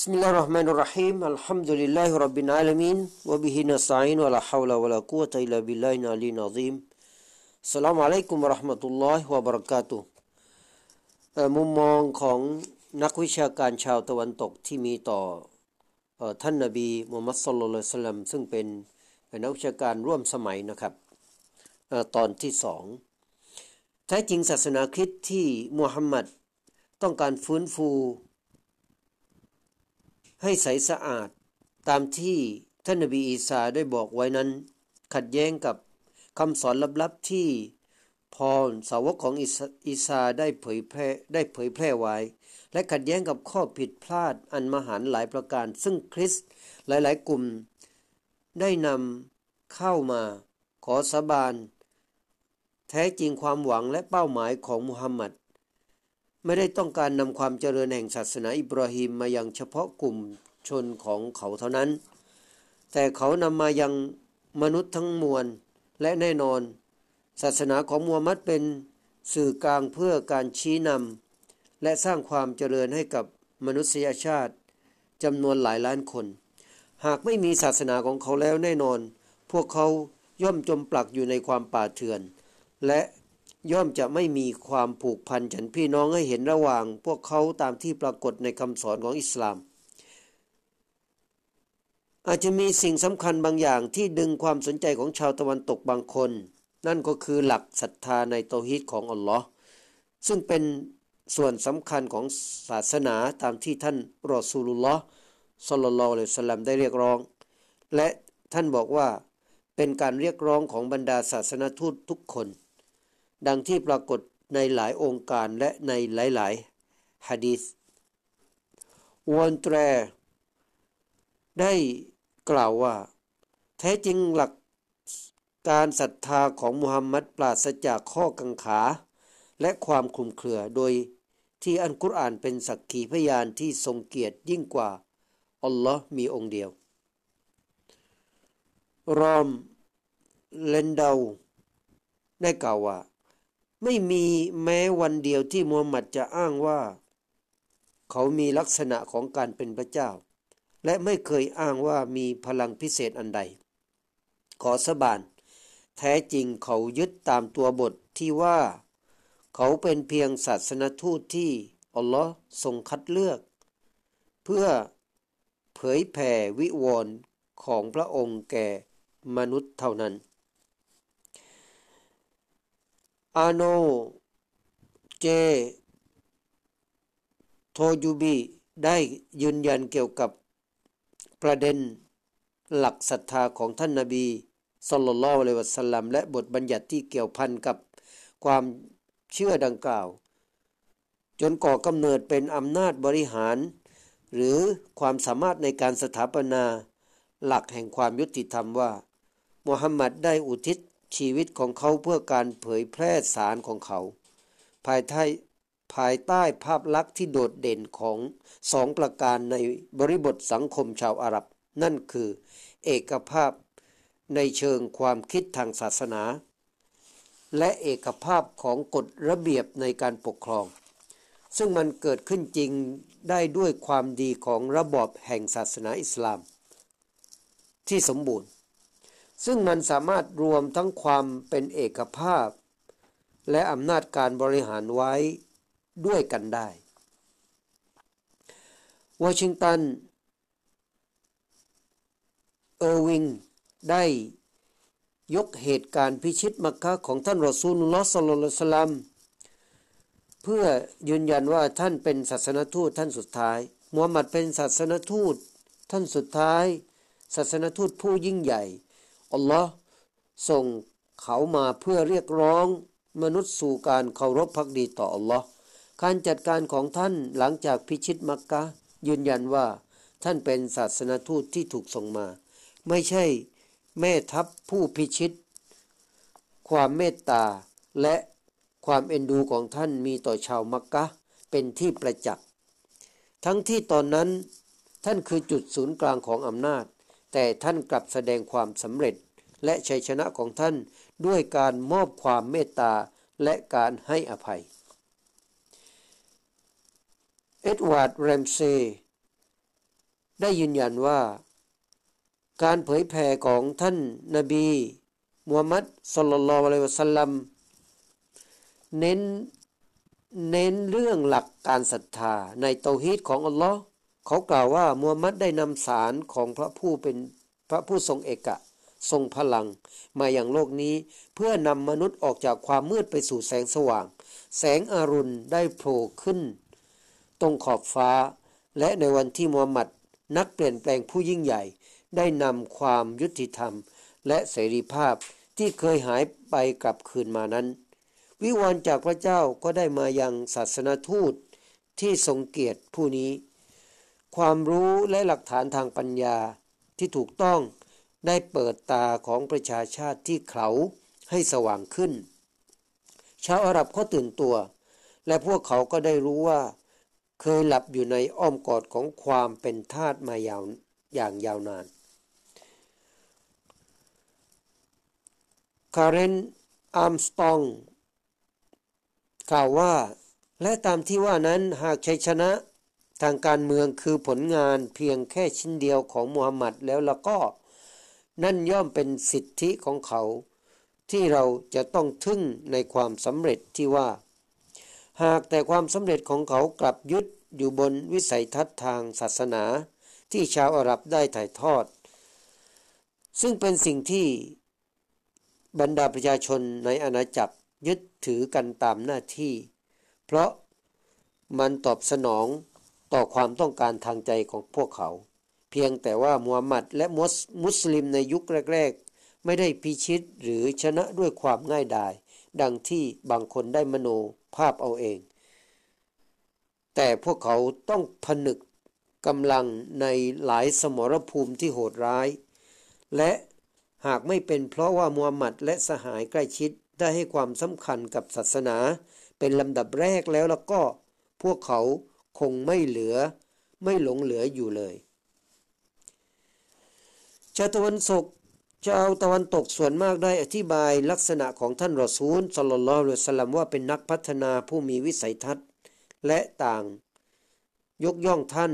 بسم الله الرحمن الرحيم الحمد لله رب العالمين وبه نستعين ولا حول ولا قوة إلا بالله العلي العظيم السلام عليكم ورحمة الله وبركاته เอ่อมุมมองของนักวิชาการชาวตะวันตกที่มีต่อเออท่านนบีมูฮัมมัดสุลลัลลอฮุอะลัยฮิวะสัลลัมซึ่งเป็นนักวิชาการร่วมสมัยนะครับเออตอนที่สองแท้จริงศาสนาคริสต์ที่มูฮัมหมัดต้องการฟื้นฟู ให้ใสสะอาด ตามที่ท่านนบีอีสาได้บอกไว้นั้น ขัดแย้งกับคำสอนลับๆที่พรสาวกของอิสอีสาได้เผยแพร่ได้เผยแพร่ไว้ และขัดแย้งกับข้อผิดพลาดอันมหันต์หลายประการ ซึ่งคริสต์หลายๆ กลุ่ม ได้นำเข้ามาขอสาบาน แท้จริงความหวังและเป้าหมายของมุฮัมมัด ไม่ได้ต้องการนำความเจริญแห่งศาสนาอิบราฮิมมายังเฉพาะกลุ่มชนของเขาเท่านั้น แต่เขานำมายังมนุษย์ทั้งมวลและแน่นอน ศาสนาของมูฮัมหมัดเป็นสื่อกลางเพื่อการชี้นำและสร้างความเจริญให้กับมนุษยชาติจำนวนหลายล้านคน หากไม่มีศาสนาของเขาแล้วแน่นอน พวกเขาย่อมจมปลักอยู่ในความป่าเถื่อน และ ย่อมจะไม่มีความผูกพันฉันพี่น้องให้เห็นระหว่าง พวกเขาตามที่ปรากฏในคำสอนของอิสลาม อาจจะมีสิ่งสำคัญบางอย่างที่ดึงความสนใจของชาวตะวันตกบางคน นั่นก็คือหลักศรัทธาในโตฮิตของอัลลอฮ์ซึ่งเป็นส่วนสำคัญของศาสนาตามที่ท่านรอซูลุลลอฮ์สลลลลอฮุอะลัยฮิวะสัลลัมได้เรียกร้อง และท่านบอกว่าเป็นการเรียกร้องของบรรดาศาสนทูตทุกคน ดังที่ปรากฏในหลายองค์การและในหลายๆฮะดีษวอนแตรได้กล่าวว่า แท้จริงหลักการศรัทธาของมุฮัมมัดปราศจากข้อกังขา และความคลุมเครือโดยที่อันกุรอานเป็นสักขีพยานที่ทรงเกียรติยิ่งกว่า อัลลอฮ์มีองค์เดียว รอมเลนเดาได้กล่าวว่า ไม่มีแม้วันเดียวที่มูฮัมหมัดจะอ้างว่า เขามีลักษณะของการเป็นพระเจ้า และไม่เคยอ้างว่ามีพลังพิเศษอันใด ขอสบาน แท้จริงเขายึดตามตัวบทที่ว่า เขาเป็นเพียงศาสนทูตที่อัลลอฮ์ทรงคัดเลือก เพื่อเผยแผ่วิวรณ์ของพระองค์แก่มนุษย์เท่านั้น อาโนเจโทยูบีได้ยืนยันเกี่ยวกับประเด็นหลักศรัทธาของท่านนาบีสุลตานละอะลัยวะสัลลัมและบทบัญญัติที่เกี่ยวพันกับความเชื่อดังกล่าว จนก่อกำเนิดเป็นอำนาจบริหาร หรือความสามารถในการสถาปนา หลักแห่งความยุติธรรมว่ามุฮัมมัดได้อุทิศ ชีวิตของเขาเพื่อการเผยแพร่สารของเขา ภายใต้ภายใต้ภาพลักษณ์ที่โดดเด่นของสองประการในบริบทสังคมชาวอาหรับ นั่นคือ เอกภาพในเชิงความคิดทางศาสนา และเอกภาพของกฎระเบียบในการปกครอง ซึ่งมันเกิดขึ้นจริงได้ด้วยความดีของระบอบแห่งศาสนาอิสลาม ที่สมบูรณ์ ซึ่งมันสามารถรวมทั้งความเป็นเอกภาพ และอำนาจการบริหารไว้ด้วยกันได้ วอชิงตัน เออร์วิง ได้ยกเหตุการณ์พิชิตมักกะของท่านรอซูลุลลอฮ์สลลสลัมเพื่อยืนยันว่าท่านเป็นศาสนทูตท่านสุดท้ายมูฮัมหมัดเป็นศาสนทูตท่านสุดท้าย ศาสนทูตผู้ยิ่งใหญ่ อัลลอฮ์ส่งเขามาเพื่อเรียกร้องมนุษย์สู่การเคารพพักดีต่ออัลลอฮ์การจัดการของท่านหลังจากพิชิตมักกะยืนยันว่าท่านเป็นศาสนทูตที่ถูกส่งมา ไม่ใช่แม่ทัพผู้พิชิต ความเมตตาและความเอ็นดูของท่านมีต่อชาวมักกะเป็นที่ประจักษ์ทั้งที่ตอนนั้นท่านคือจุดศูนย์กลางของอำนาจ แต่ท่านกลับแสดงความสำเร็จ และชัยชนะของท่านด้วยการมอบความเมตตาและการให้อภัย เอ็ดวาร์ดแรมเซได้ยืนยันว่า การเผยแผ่ของท่านนบีมูฮัมมัดศ็อลลัลลอฮุอะลัยฮิวะสัลลัมเน้นเน้นเรื่องหลักการศรัทธาในเตาฮีดของอัลลอฮ์ เขากล่าวว่ามูฮัมมัดได้นำสารของพระผู้เป็นพระผู้ทรงเอกะ ทรงพลัง มาอย่างโลกนี้เพื่อนำมนุษย์ออกจากความมืดไปสู่แสงสว่าง แสงอรุณได้โผล่ขึ้น ตรงขอบฟ้า และในวันที่มูฮัมหมัดนักเปลี่ยนแปลงผู้ยิ่งใหญ่ ได้นำความยุติธรรม และเสรีภาพที่เคยหายไปกลับคืนมานั้น วิวรณ์จากพระเจ้าก็ได้มายังศาสนทูตที่ทรงเกียรติผู้นี้ ความรู้และหลักฐานทางปัญญาที่ถูกต้องได้เปิดตาของประชาชาติที่เขาให้สว่างขึ้น ชาวอาหรับเขาตื่นตัว และพวกเขาก็ได้รู้ว่า เคยหลับอยู่ในอ้อมกอดของความเป็นทาสมายาวอย่างยาวนาน คาเรนอาร์มสตรองกล่าวว่า และตามที่ว่านั้นหากชัยชนะ ทางการเมืองคือผลงานเพียงแค่ชิ้นเดียวของมูฮัมหมัดแล้วละก็นั่นย่อมเป็นสิทธิของเขา ที่เราจะต้องทึ่งในความสำเร็จที่ว่า หากแต่ความสำเร็จของเขากลับยึดอยู่บนวิสัยทัศน์ทางศาสนา ที่ชาวอาหรับได้ถ่ายทอด ซึ่งเป็นสิ่งที่บรรดาประชาชนในอาณาจักรยึดถือกันตามหน้าที่ เพราะมันตอบสนอง ต่อความต้องการทางใจของพวกเขา เพียงแต่ว่ามูฮัมหมัดและมุสลิมในยุคแรก ๆ ไม่ได้พิชิตหรือชนะด้วยความง่ายดาย ดังที่บางคนได้มโนภาพเอาเอง แต่พวกเขาต้องผนึกกำลังในหลายสมรภูมิที่โหดร้าย และหากไม่เป็นเพราะว่ามูฮัมหมัดและสหายใกล้ชิดได้ให้ความสำคัญกับศาสนา เป็นลำดับแรกแล้วแล้วก็ พวกเขา คงไม่เหลือ ไม่หลงเหลืออยู่เลย ชาวตะวันตกชาวตะวันตกส่วนมากได้อธิบายลักษณะของท่านรอซูลสลลลอฮุอะลัมว่าเป็นนักพัฒนาผู้มีวิสัยทัศน์ และต่าง ยกย่องท่าน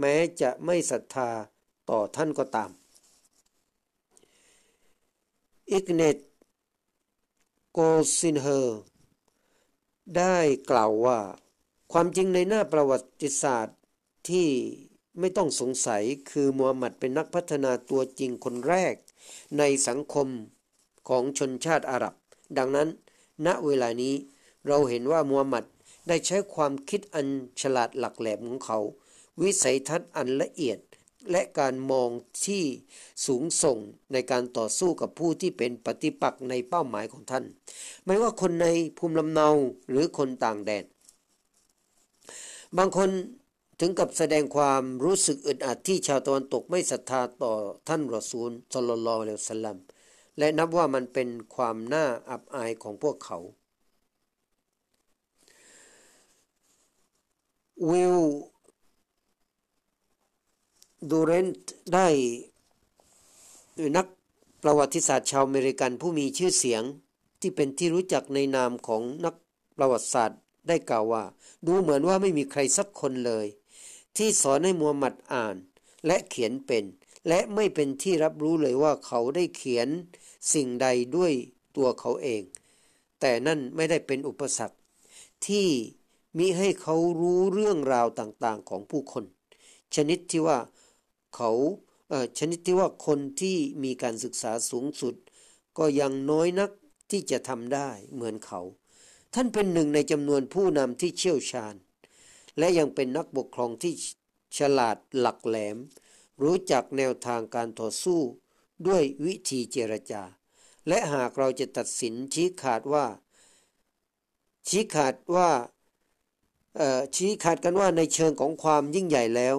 แม้จะไม่ศรัทธาต่อท่านก็ตามอิกเนตโกซินเฮอร์ได้กล่าวว่า ความจริงในหน้าประวัติศาสตร์ที่ไม่ต้องสงสัยคือมูฮัมหมัดเป็นนักพัฒนาตัวจริงคนแรก ในสังคมของชนชาติอาหรับ ดังนั้น ณเวลานี้เราเห็นว่ามูฮัมหมัดได้ใช้ความคิดอันฉลาดหลักแหลมของเขา วิสัยทัศน์อันละเอียดและการมองที่สูงส่งในการต่อสู้กับผู้ที่เป็นปฏิปักษ์ในเป้าหมายของท่าน ไม่ว่าคนในภูมิลำเนาหรือคนต่างแดน บางคนถึงกับแสดงความรู้สึกอึดอัดที่ชาวตะวันตกไม่ศรัทธาต่อท่านรอซูลสลลลอเลวสลัมและนับว่ามันเป็นความน่าอับอายของพวกเขา วิลดูเรนต์ได้นักประวัติศาสตร์ชาวอเมริกันผู้มีชื่อเสียงที่เป็นที่รู้จักในนามของนักประวัติศาสตร์ ได้กล่าวว่า ดูเหมือนว่าไม่มีใครสักคนเลย ที่สอนให้มูฮัมหมัดอ่าน และเขียนเป็น และไม่เป็นที่รับรู้เลยว่าเขาได้เขียนสิ่งใดด้วยตัวเขาเอง แต่นั่นไม่ได้เป็นอุปสรรค ที่มิให้เขารู้เรื่องราวต่างๆของผู้คน ชนิดที่ว่าเขาชนิดที่ว่าคนที่มีการศึกษาสูงสุด ก็ยังน้อยนักที่จะทำได้เหมือนเขา ท่านเป็นหนึ่งในจำนวนผู้นำที่เชี่ยวชาญ และยังเป็นนักปกครองที่ฉลาดหลักแหลม รู้จักแนวทางการต่อสู้ด้วยวิธีเจรจา และหากเราจะตัดสินชี้ขาดว่า ชี้ขาดว่าชี้ขาดกันว่าในเชิงของความยิ่งใหญ่แล้ว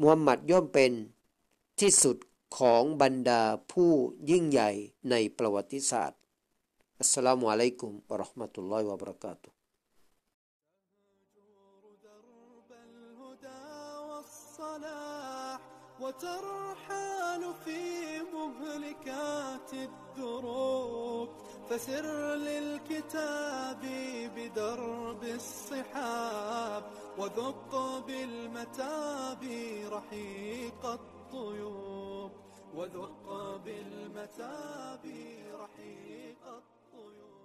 มูฮัมหมัดย่อมเป็นที่สุดของบรรดาผู้ยิ่งใหญ่ในประวัติศาสตร์ السلام عليكم ورحمة الله وبركاته وترحال في مهلكات الدروب فسر للكتاب بدرب الصحاب وذق بالمتاب رحيق الطيوب. وذق بالمتاب رحيق الطيوب. 고요.